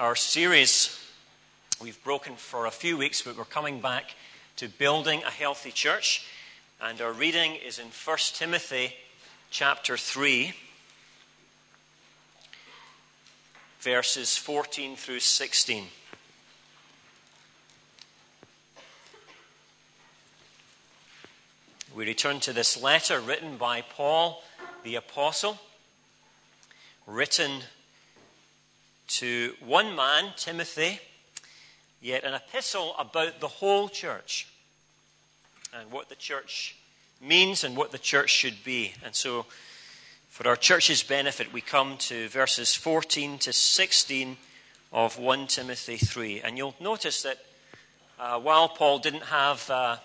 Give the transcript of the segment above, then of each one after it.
our series. We've broken for a few weeks, but we're coming back to building a healthy church. And our reading is in 1 Timothy chapter 3, verses 14 through 16. We return to this letter written by Paul the Apostle, written to one man, Timothy, yet an epistle about the whole church and what the church means and what the church should be. And so, for our church's benefit, we come to verses 14 to 16 of 1 Timothy 3. And you'll notice that uh, while Paul didn't have uh,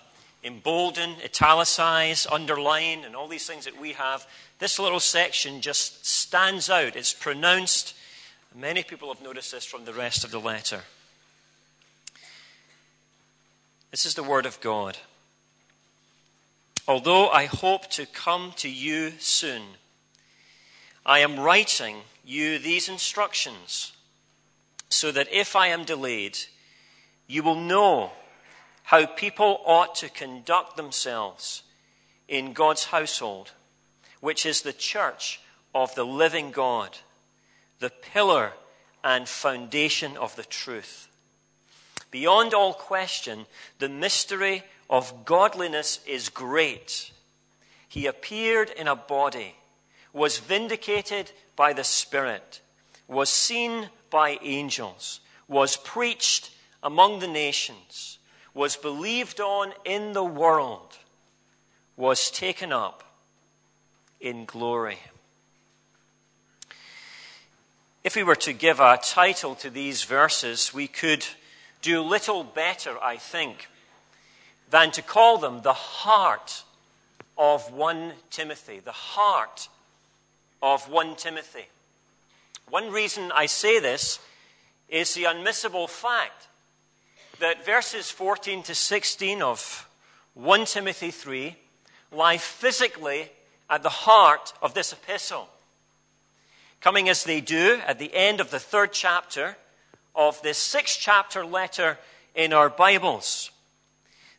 embolden, italicize, underline, and all these things that we have, this little section just stands out. It's pronounced Many people have noticed this from the rest of the letter. This is the Word of God. Although I hope to come to you soon, I am writing you these instructions so that if I am delayed, you will know how people ought to conduct themselves in God's household, which is the church of the living God the pillar and foundation of the truth. Beyond all question, the mystery of godliness is great. He appeared in a body, was vindicated by the Spirit, was seen by angels, was preached among the nations, was believed on in the world, was taken up in glory. If we were to give a title to these verses, we could do little better, I think, than to call them the heart of 1 Timothy. The heart of 1 Timothy. One reason I say this is the unmissable fact that verses 14 to 16 of 1 Timothy 3 lie physically at the heart of this epistle coming as they do at the end of the third chapter of this six chapter letter in our Bibles.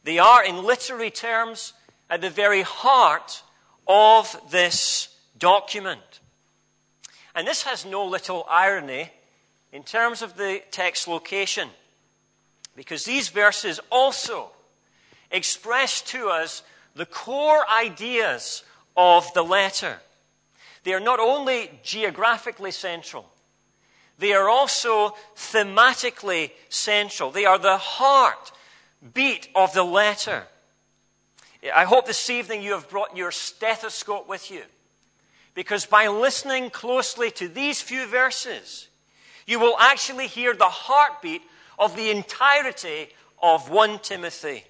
They are, in literary terms, at the very heart of this document. And this has no little irony in terms of the text location, because these verses also express to us the core ideas of the letter. They are not only geographically central, they are also thematically central. They are the heart beat of the letter. I hope this evening you have brought your stethoscope with you. Because by listening closely to these few verses, you will actually hear the heartbeat of the entirety of 1 Timothy.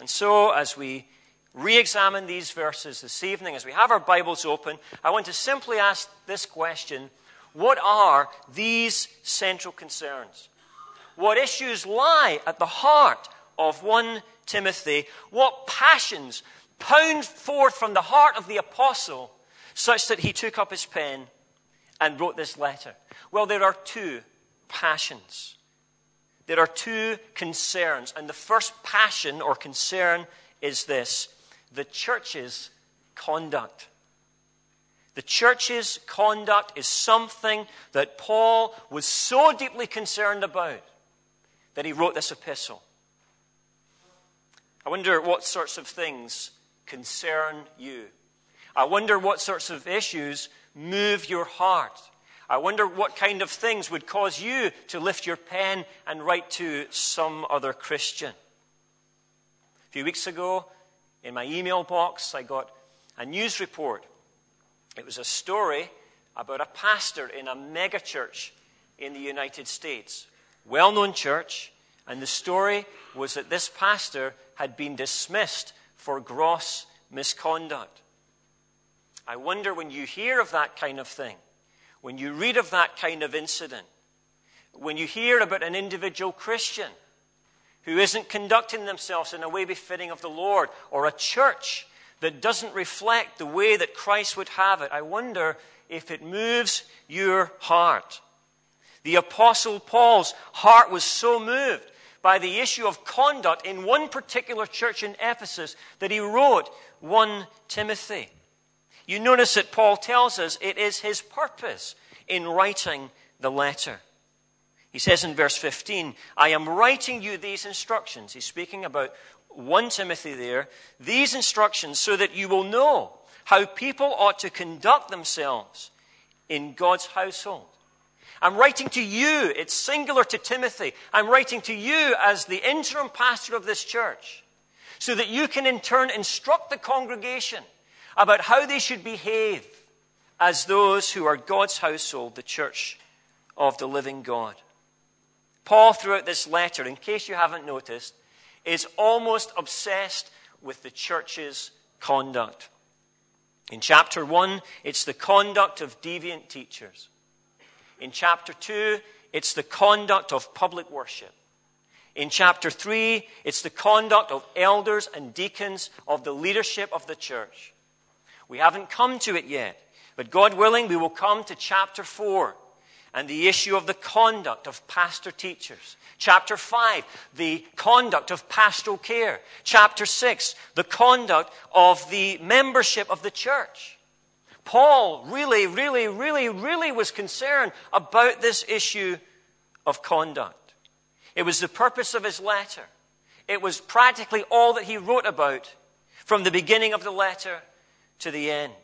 And so, as we re examine these verses this evening as we have our Bibles open, I want to simply ask this question What are these central concerns? What issues lie at the heart of 1 Timothy? What passions pound forth from the heart of the apostle such that he took up his pen and wrote this letter? Well, there are two passions. There are two concerns. And the first passion or concern is this the church's conduct. The church's conduct is something that Paul was so deeply concerned about that he wrote this epistle. I wonder what sorts of things concern you. I wonder what sorts of issues move your heart. I wonder what kind of things would cause you to lift your pen and write to some other Christian. A few weeks ago, in my email box, I got a news report. It was a story about a pastor in a megachurch in the United States. Well known church, and the story was that this pastor had been dismissed for gross misconduct. I wonder when you hear of that kind of thing, when you read of that kind of incident, when you hear about an individual Christian who isn't conducting themselves in a way befitting of the Lord, or a church that doesn't reflect the way that Christ would have it, I wonder if it moves your heart. The Apostle Paul's heart was so moved by the issue of conduct in one particular church in Ephesus that he wrote 1 Timothy. You notice that Paul tells us it is his purpose in writing the letter. He says in verse 15, I am writing you these instructions. He's speaking about 1 Timothy there, these instructions so that you will know how people ought to conduct themselves in God's household. I'm writing to you, it's singular to Timothy. I'm writing to you as the interim pastor of this church so that you can in turn instruct the congregation about how they should behave as those who are God's household, the church of the living God. Paul, throughout this letter, in case you haven't noticed, is almost obsessed with the church's conduct. In chapter 1, it's the conduct of deviant teachers. In chapter 2, it's the conduct of public worship. In chapter 3, it's the conduct of elders and deacons of the leadership of the church. We haven't come to it yet, but God willing, we will come to chapter 4 and the issue of the conduct of pastor teachers. Chapter 5, the conduct of pastoral care. Chapter 6, the conduct of the membership of the church. Paul really, really, really, really was concerned about this issue of conduct. It was the purpose of his letter. It was practically all that he wrote about from the beginning of the letter to the end.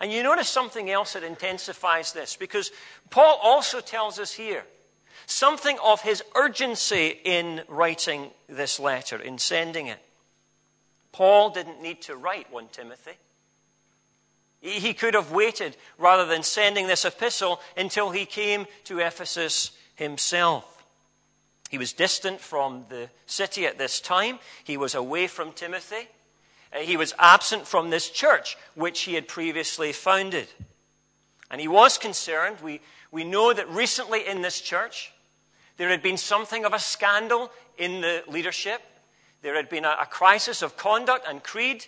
And you notice something else that intensifies this, because Paul also tells us here something of his urgency in writing this letter, in sending it. Paul didn't need to write 1 Timothy. He could have waited rather than sending this epistle until he came to Ephesus himself. He was distant from the city at this time. He was away from Timothy. Uh, he was absent from this church, which he had previously founded. And he was concerned. We, we know that recently in this church, there had been something of a scandal in the leadership. There had been a, a crisis of conduct and creed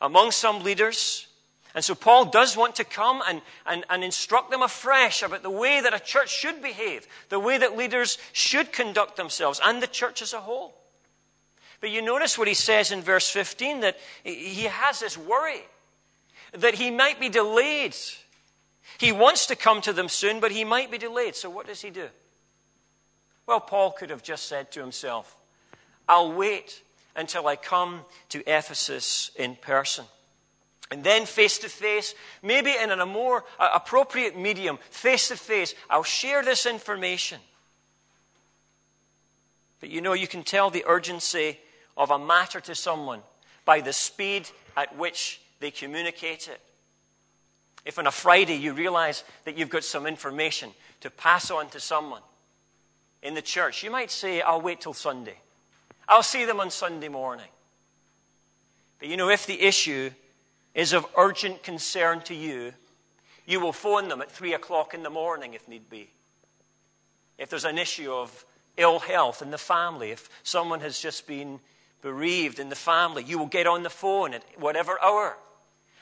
among some leaders. And so Paul does want to come and, and, and instruct them afresh about the way that a church should behave, the way that leaders should conduct themselves, and the church as a whole. But you notice what he says in verse 15 that he has this worry that he might be delayed. He wants to come to them soon, but he might be delayed. So what does he do? Well, Paul could have just said to himself, I'll wait until I come to Ephesus in person. And then face to face, maybe in a more uh, appropriate medium, face to face, I'll share this information. But you know, you can tell the urgency of a matter to someone by the speed at which they communicate it. If on a Friday you realize that you've got some information to pass on to someone in the church, you might say, I'll wait till Sunday. I'll see them on Sunday morning. But you know, if the issue is of urgent concern to you, you will phone them at 3 o'clock in the morning if need be. If there's an issue of ill health in the family, if someone has just been bereaved in the family, you will get on the phone at whatever hour.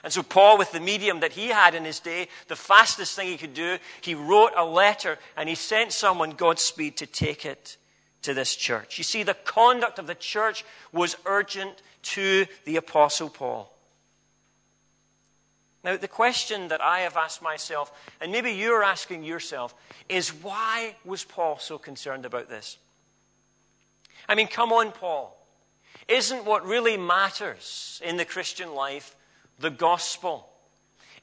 And so, Paul, with the medium that he had in his day, the fastest thing he could do, he wrote a letter and he sent someone Godspeed to take it to this church. You see, the conduct of the church was urgent to the Apostle Paul. Now, the question that I have asked myself, and maybe you're asking yourself, is why was Paul so concerned about this? I mean, come on, Paul. Isn't what really matters in the Christian life the gospel?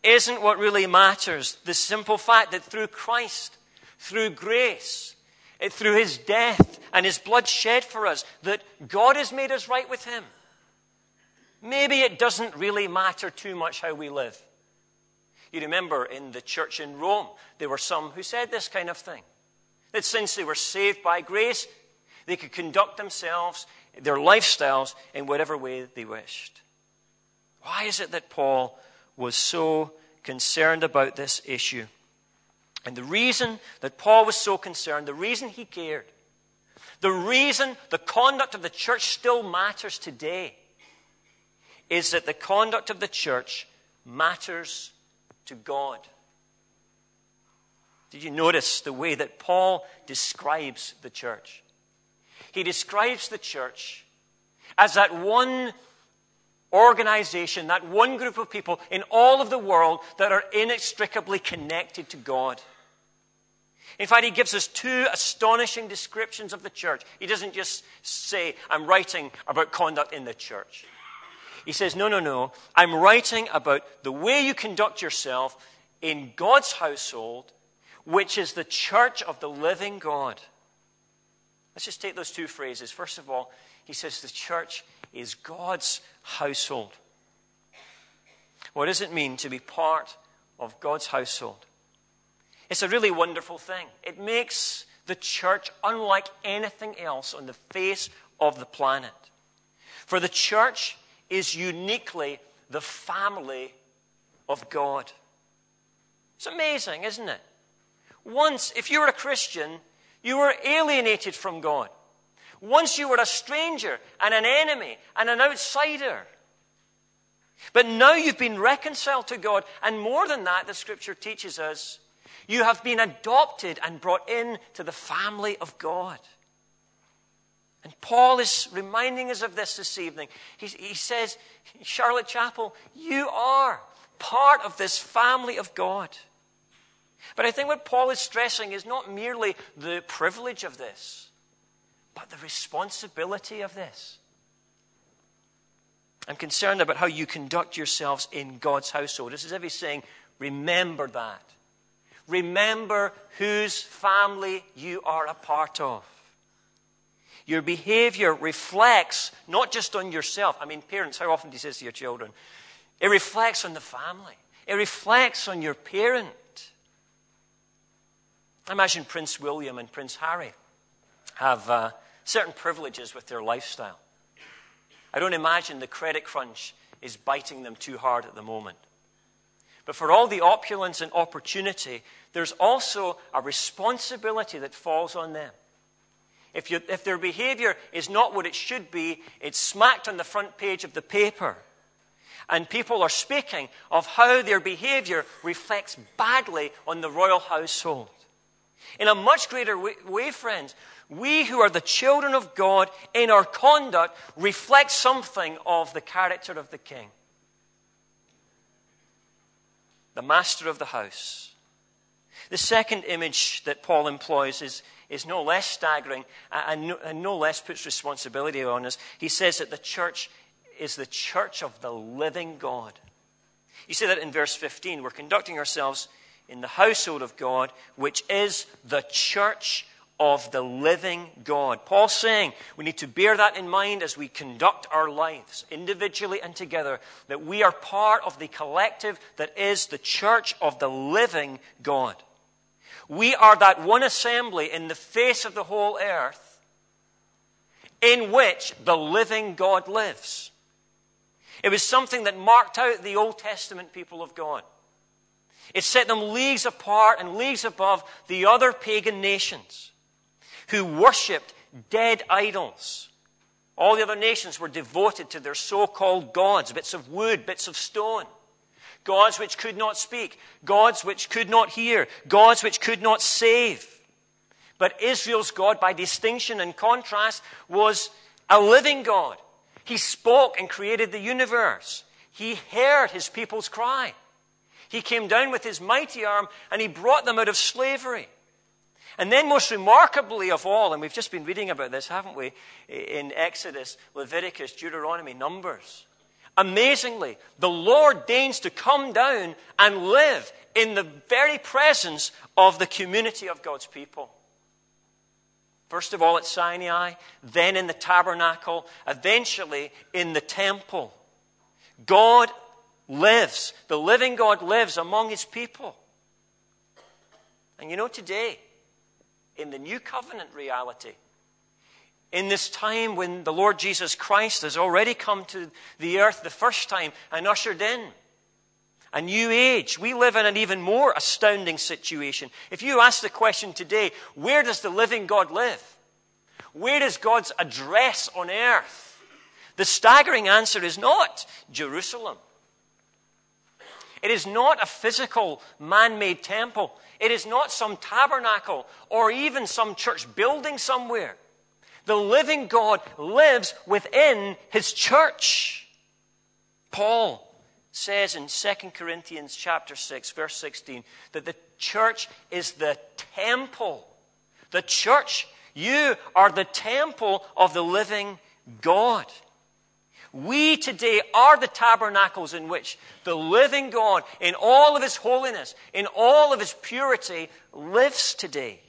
Isn't what really matters the simple fact that through Christ, through grace, eh, through his death and his blood shed for us, that God has made us right with him? Maybe it doesn't really matter too much how we live. You remember in the church in Rome, there were some who said this kind of thing that since they were saved by grace, they could conduct themselves their lifestyles in whatever way they wished. Why is it that Paul was so concerned about this issue? And the reason that Paul was so concerned, the reason he cared, the reason the conduct of the church still matters today is that the conduct of the church matters to God. Did you notice the way that Paul describes the church? He describes the church as that one organization, that one group of people in all of the world that are inextricably connected to God. In fact, he gives us two astonishing descriptions of the church. He doesn't just say, I'm writing about conduct in the church. He says, No, no, no. I'm writing about the way you conduct yourself in God's household, which is the church of the living God. Let's just take those two phrases. First of all, he says the church is God's household. What does it mean to be part of God's household? It's a really wonderful thing. It makes the church unlike anything else on the face of the planet. For the church is uniquely the family of God. It's amazing, isn't it? Once, if you were a Christian, you were alienated from God. Once you were a stranger and an enemy and an outsider. But now you've been reconciled to God. And more than that, the scripture teaches us, you have been adopted and brought in to the family of God. And Paul is reminding us of this this evening. He, he says, Charlotte Chapel, you are part of this family of God. But I think what Paul is stressing is not merely the privilege of this, but the responsibility of this. I'm concerned about how you conduct yourselves in God's household. This is if he's saying, remember that. Remember whose family you are a part of. Your behavior reflects not just on yourself. I mean, parents, how often do you say this to your children? It reflects on the family, it reflects on your parent. I imagine Prince William and Prince Harry have uh, certain privileges with their lifestyle. I don't imagine the credit crunch is biting them too hard at the moment. But for all the opulence and opportunity, there's also a responsibility that falls on them. If, you, if their behavior is not what it should be, it's smacked on the front page of the paper. And people are speaking of how their behavior reflects badly on the royal household. In a much greater way, friends, we who are the children of God in our conduct reflect something of the character of the king, the master of the house. The second image that Paul employs is, is no less staggering and no, and no less puts responsibility on us. He says that the church is the church of the living God. You see that in verse 15. We're conducting ourselves in the household of God, which is the church of the living God. Paul's saying we need to bear that in mind as we conduct our lives, individually and together, that we are part of the collective that is the church of the living God. We are that one assembly in the face of the whole earth in which the living God lives. It was something that marked out the Old Testament people of God. It set them leagues apart and leagues above the other pagan nations who worshipped dead idols. All the other nations were devoted to their so called gods, bits of wood, bits of stone. Gods which could not speak, gods which could not hear, gods which could not save. But Israel's God, by distinction and contrast, was a living God. He spoke and created the universe. He heard his people's cry. He came down with his mighty arm and he brought them out of slavery. And then, most remarkably of all, and we've just been reading about this, haven't we, in Exodus, Leviticus, Deuteronomy, Numbers. Amazingly, the Lord deigns to come down and live in the very presence of the community of God's people. First of all at Sinai, then in the tabernacle, eventually in the temple. God lives. The living God lives among his people. And you know, today, in the new covenant reality, in this time when the Lord Jesus Christ has already come to the earth the first time and ushered in a new age, we live in an even more astounding situation. If you ask the question today, where does the living God live? Where is God's address on earth? The staggering answer is not Jerusalem. It is not a physical man made temple. It is not some tabernacle or even some church building somewhere. The living God lives within his church. Paul says in 2 Corinthians chapter 6 verse 16 that the church is the temple. The church, you are the temple of the living God. We today are the tabernacles in which the living God, in all of his holiness, in all of his purity, lives today.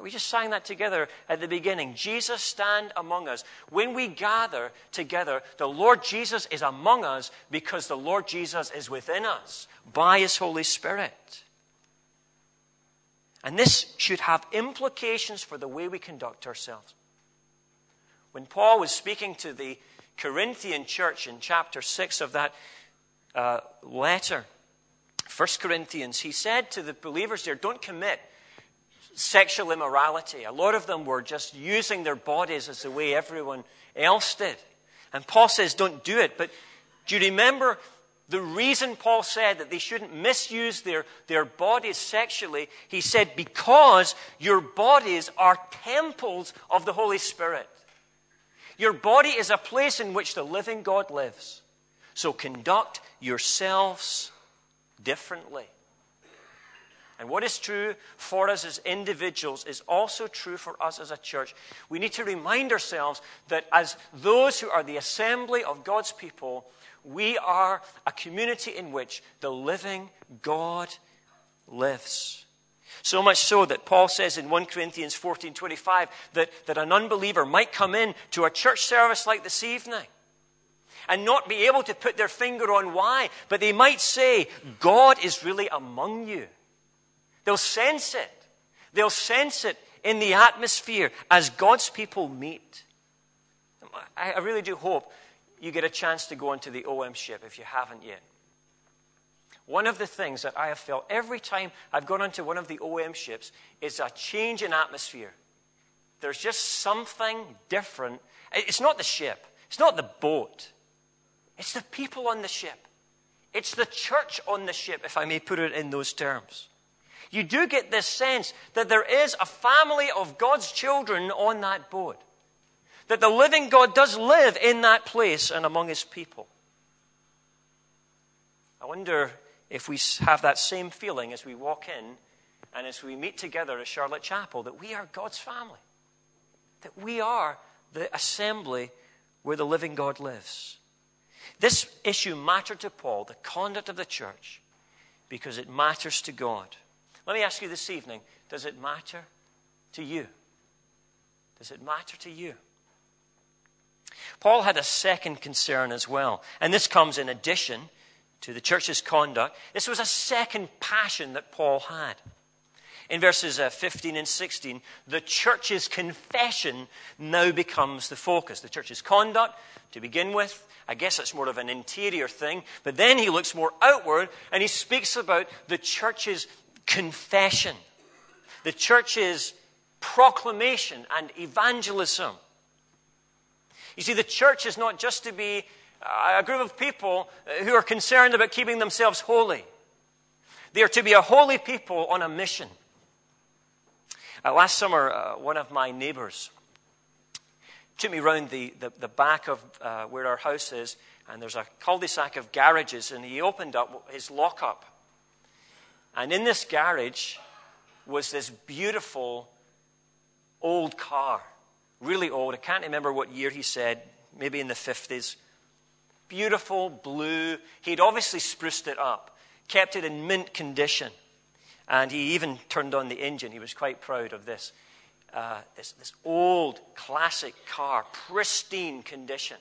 We just sang that together at the beginning. Jesus stand among us. When we gather together, the Lord Jesus is among us because the Lord Jesus is within us by his Holy Spirit. And this should have implications for the way we conduct ourselves. When Paul was speaking to the Corinthian church in chapter 6 of that uh, letter, 1 Corinthians, he said to the believers there, don't commit sexual immorality. A lot of them were just using their bodies as the way everyone else did. And Paul says, don't do it. But do you remember the reason Paul said that they shouldn't misuse their, their bodies sexually? He said, because your bodies are temples of the Holy Spirit. Your body is a place in which the living God lives. So conduct yourselves differently. And what is true for us as individuals is also true for us as a church. We need to remind ourselves that as those who are the assembly of God's people, we are a community in which the living God lives. So much so that Paul says in 1 Corinthians 14 25 that, that an unbeliever might come in to a church service like this evening and not be able to put their finger on why, but they might say, God is really among you. They'll sense it. They'll sense it in the atmosphere as God's people meet. I, really do hope you get a chance to go into the OM ship if you haven't yet. One of the things that I have felt every time I've gone onto one of the OM ships is a change in atmosphere. There's just something different. It's not the ship, it's not the boat, it's the people on the ship. It's the church on the ship, if I may put it in those terms you do get this sense that there is a family of God's children on that boat. That the living God does live in that place and among his people. I wonder if we have that same feeling as we walk in and as we meet together at Charlotte Chapel that we are God's family. That we are the assembly where the living God lives. This issue mattered to Paul, the conduct of the church, because it matters to God. Let me ask you this evening does it matter to you? Does it matter to you? Paul had a second concern as well, and this comes in addition to the church's conduct. This was a second passion that Paul had. In verses uh, 15 and 16, the church's confession now becomes the focus. The church's conduct, to begin with, I guess it's more of an interior thing, but then he looks more outward and he speaks about the church's confession, the church's proclamation and evangelism. You see, the church is not just to be a group of people who are concerned about keeping themselves holy. They are to be a holy people on a mission. Uh, last summer, uh, one of my neighbors took me round the, the, the back of uh, where our house is, and there's a cul de sac of garages, and he opened up his lockup and in this garage was this beautiful old car, really old. I can't remember what year he said, maybe in the 50s. Beautiful, blue. He'd obviously spruced it up, kept it in mint condition. And he even turned on the engine. He was quite proud of this. Uh, this, this old classic car, pristine condition.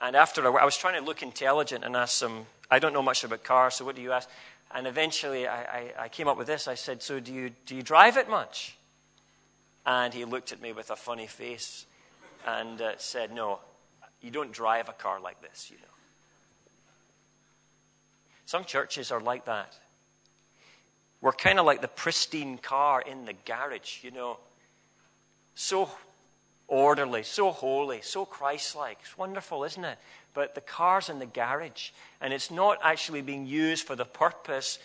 And after I was trying to look intelligent and ask some I don't know much about cars, so what do you ask? And eventually I, I, I came up with this. I said, So do you, do you drive it much? And he looked at me with a funny face and uh, said, No, you don't drive a car like this, you know. Some churches are like that. We're kind of like the pristine car in the garage, you know. So orderly, so holy, so Christ like. It's wonderful, isn't it? But the car's in the garage, and it's not actually being used for the purpose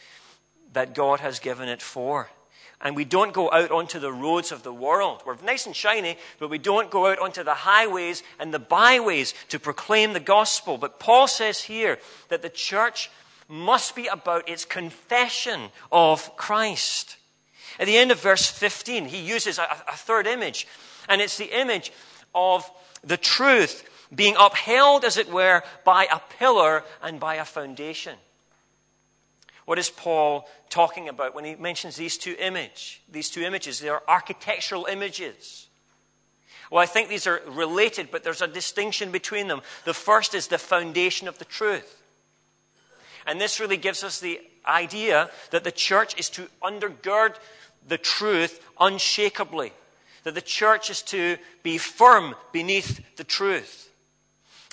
that God has given it for. And we don't go out onto the roads of the world. We're nice and shiny, but we don't go out onto the highways and the byways to proclaim the gospel. But Paul says here that the church must be about its confession of Christ. At the end of verse 15, he uses a, a third image, and it's the image of the truth being upheld, as it were, by a pillar and by a foundation. What is Paul talking about when he mentions these two image, these two images? They are architectural images. Well, I think these are related, but there's a distinction between them. The first is the foundation of the truth. And this really gives us the idea that the church is to undergird the truth unshakably, that the church is to be firm beneath the truth.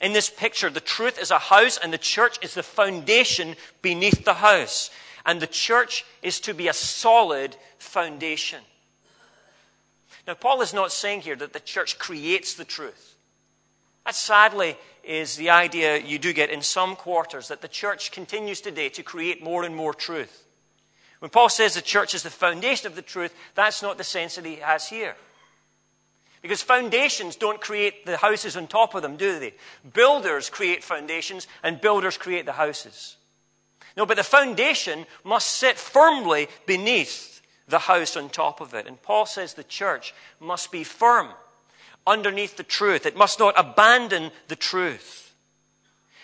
In this picture, the truth is a house and the church is the foundation beneath the house. And the church is to be a solid foundation. Now, Paul is not saying here that the church creates the truth. That sadly is the idea you do get in some quarters that the church continues today to create more and more truth. When Paul says the church is the foundation of the truth, that's not the sense that he has here. Because foundations don't create the houses on top of them, do they? Builders create foundations, and builders create the houses. No, but the foundation must sit firmly beneath the house on top of it. And Paul says the church must be firm underneath the truth. It must not abandon the truth.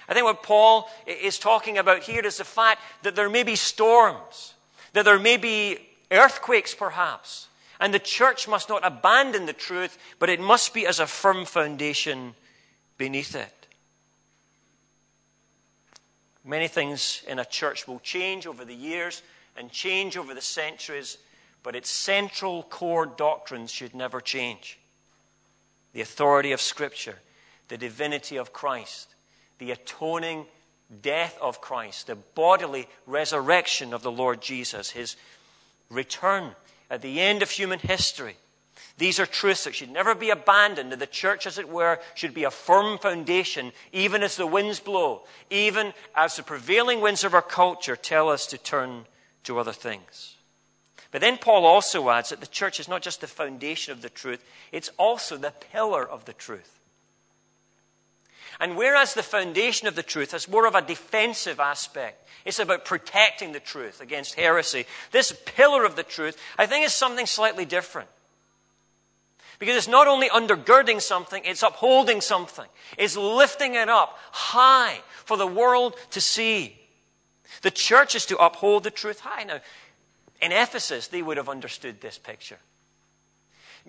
I think what Paul is talking about here is the fact that there may be storms, that there may be earthquakes perhaps, and the church must not abandon the truth, but it must be as a firm foundation beneath it. Many things in a church will change over the years and change over the centuries, but its central core doctrines should never change. The authority of Scripture, the divinity of Christ, the atoning death of Christ, the bodily resurrection of the Lord Jesus, his return at the end of human history. These are truths that should never be abandoned, and the church, as it were, should be a firm foundation, even as the winds blow, even as the prevailing winds of our culture tell us to turn to other things. But then Paul also adds that the church is not just the foundation of the truth, it's also the pillar of the truth. And whereas the foundation of the truth has more of a defensive aspect, it's about protecting the truth against heresy. This pillar of the truth, I think, is something slightly different. Because it's not only undergirding something, it's upholding something. It's lifting it up high for the world to see. The church is to uphold the truth high. Now, in Ephesus, they would have understood this picture.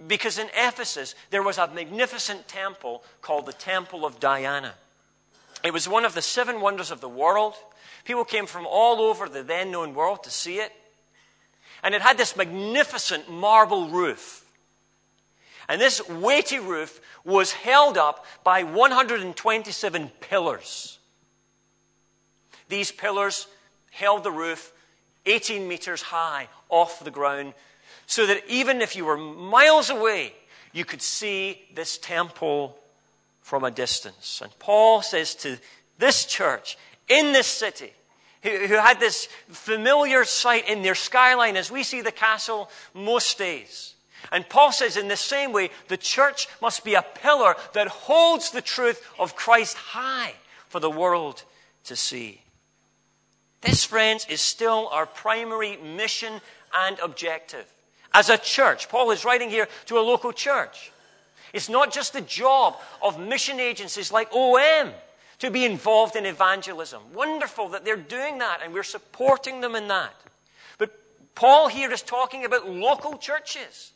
Because in Ephesus, there was a magnificent temple called the Temple of Diana. It was one of the seven wonders of the world. People came from all over the then known world to see it. And it had this magnificent marble roof. And this weighty roof was held up by 127 pillars. These pillars held the roof 18 meters high off the ground, so that even if you were miles away, you could see this temple from a distance. And Paul says to this church in this city, who, had this familiar sight in their skyline as we see the castle most days. And Paul says, in the same way, the church must be a pillar that holds the truth of Christ high for the world to see. This, friends, is still our primary mission and objective. As a church, Paul is writing here to a local church. It's not just the job of mission agencies like OM to be involved in evangelism. Wonderful that they're doing that and we're supporting them in that. But Paul here is talking about local churches.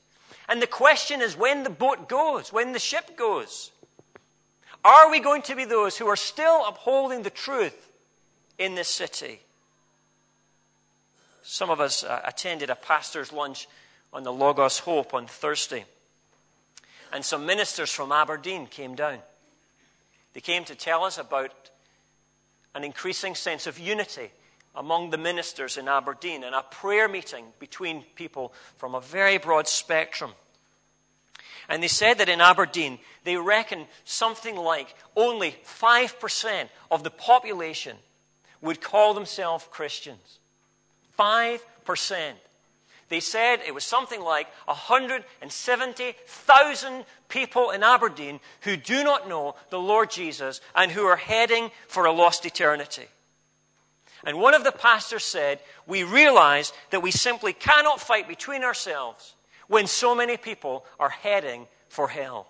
And the question is when the boat goes, when the ship goes, are we going to be those who are still upholding the truth in this city? Some of us uh, attended a pastor's lunch on the Logos Hope on Thursday. And some ministers from Aberdeen came down. They came to tell us about an increasing sense of unity among the ministers in Aberdeen and a prayer meeting between people from a very broad spectrum. And they said that in Aberdeen, they reckon something like only 5% of the population would call themselves Christians. 5%. They said it was something like 170,000 people in Aberdeen who do not know the Lord Jesus and who are heading for a lost eternity. And one of the pastors said, We realize that we simply cannot fight between ourselves when so many people are heading for hell.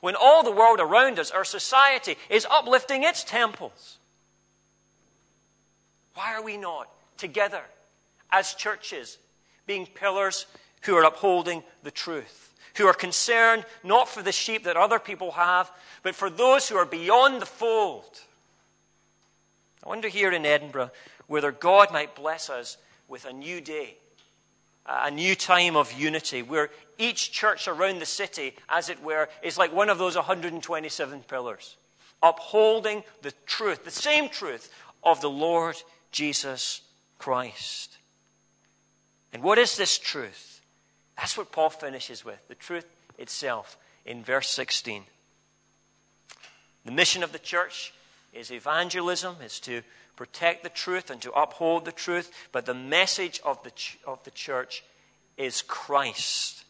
When all the world around us, our society, is uplifting its temples. Why are we not together as churches being pillars who are upholding the truth? Who are concerned not for the sheep that other people have, but for those who are beyond the fold. I wonder here in Edinburgh whether God might bless us with a new day, a new time of unity, where each church around the city, as it were, is like one of those 127 pillars, upholding the truth, the same truth of the Lord Jesus Christ. And what is this truth? That's what Paul finishes with the truth itself in verse 16. The mission of the church is evangelism, is to protect the truth and to uphold the truth, but the message of the, ch- of the church is Christ.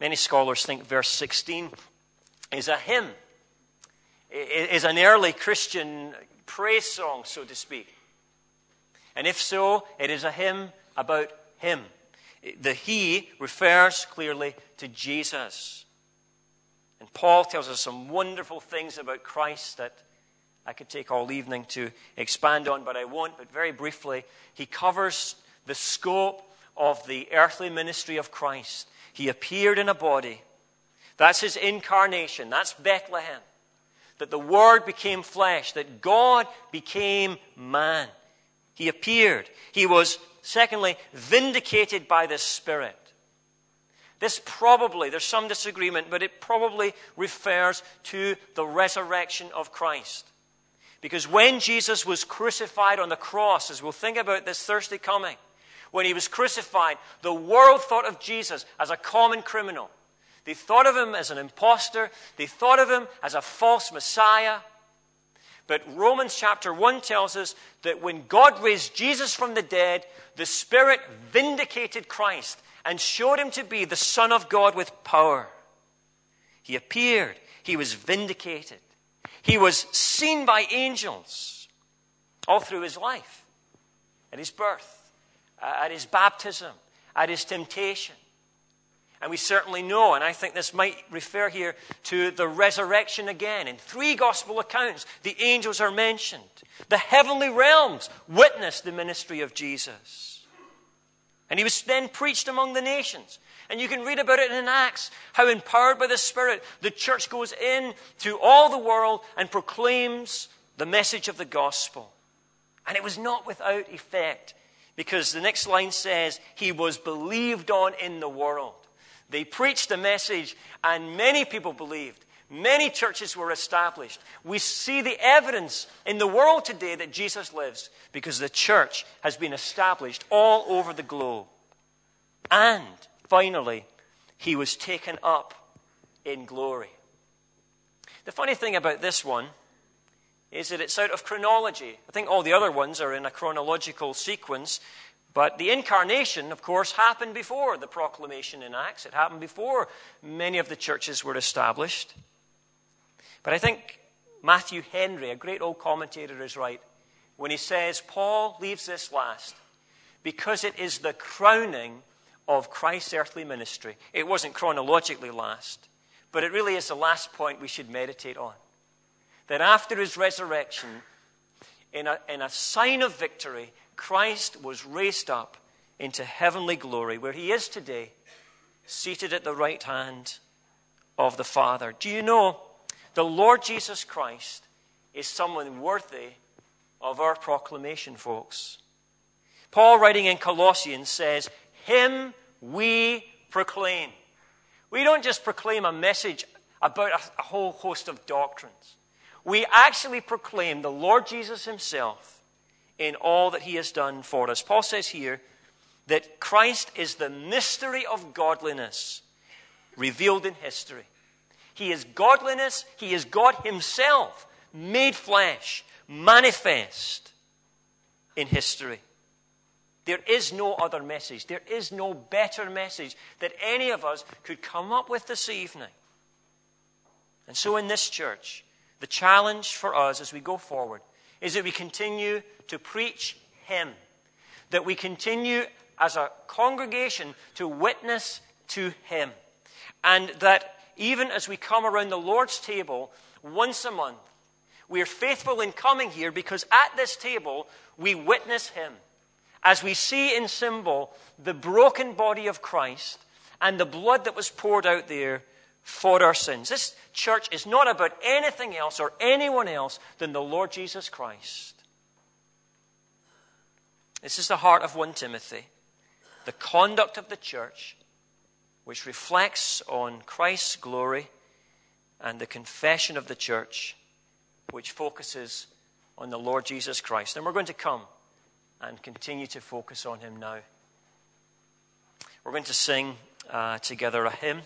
Many scholars think verse 16 is a hymn, is an early Christian praise song, so to speak. And if so, it is a hymn about Him. The He refers clearly to Jesus. And Paul tells us some wonderful things about Christ that I could take all evening to expand on, but I won't. But very briefly, he covers the scope of the earthly ministry of Christ. He appeared in a body. That's his incarnation. That's Bethlehem. That the Word became flesh, that God became man. He appeared. He was, secondly, vindicated by the Spirit. This probably, there's some disagreement, but it probably refers to the resurrection of Christ. Because when Jesus was crucified on the cross, as we'll think about this Thursday coming, when he was crucified, the world thought of Jesus as a common criminal. They thought of him as an impostor. They thought of him as a false Messiah. But Romans chapter 1 tells us that when God raised Jesus from the dead, the Spirit vindicated Christ and showed him to be the Son of God with power. He appeared, he was vindicated. He was seen by angels all through his life, at his birth, at his baptism, at his temptation. And we certainly know, and I think this might refer here to the resurrection again. In three gospel accounts, the angels are mentioned. The heavenly realms witness the ministry of Jesus. And he was then preached among the nations. And you can read about it in Acts, how empowered by the Spirit, the church goes in to all the world and proclaims the message of the gospel. And it was not without effect, because the next line says, He was believed on in the world. They preached the message, and many people believed. Many churches were established. We see the evidence in the world today that Jesus lives because the church has been established all over the globe. And finally, he was taken up in glory. The funny thing about this one is that it's out of chronology. I think all the other ones are in a chronological sequence, but the incarnation, of course, happened before the proclamation in Acts. It happened before many of the churches were established. But I think Matthew Henry, a great old commentator, is right when he says Paul leaves this last because it is the crowning of Christ's earthly ministry. It wasn't chronologically last, but it really is the last point we should meditate on. That after his resurrection, in a, in a sign of victory, Christ was raised up into heavenly glory, where he is today, seated at the right hand of the Father. Do you know the Lord Jesus Christ is someone worthy of our proclamation, folks? Paul, writing in Colossians, says, him we proclaim. We don't just proclaim a message about a, whole host of doctrines. We actually proclaim the Lord Jesus Himself in all that He has done for us. Paul says here that Christ is the mystery of godliness, revealed in history. He is godliness, He is God Himself, made flesh, manifest in history. There is no other message. There is no better message that any of us could come up with this evening. And so, in this church, the challenge for us as we go forward is that we continue to preach Him, that we continue as a congregation to witness to Him, and that even as we come around the Lord's table once a month, we are faithful in coming here because at this table we witness Him as we see in symbol the broken body of Christ and the blood that was poured out there for our sins. This church is not about anything else or anyone else than the Lord Jesus Christ. This is the heart of 1 Timothy. The conduct of the church, which reflects on Christ's glory, and the confession of the church, which focuses on the Lord Jesus Christ. And we're going to come and continue to focus on Him now. We're going to sing uh, together a hymn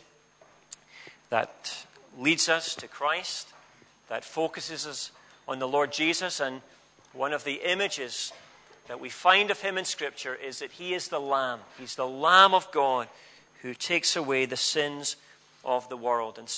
that leads us to Christ, that focuses us on the Lord Jesus. And one of the images that we find of Him in Scripture is that He is the Lamb. He's the Lamb of God who takes away the sins of the world. And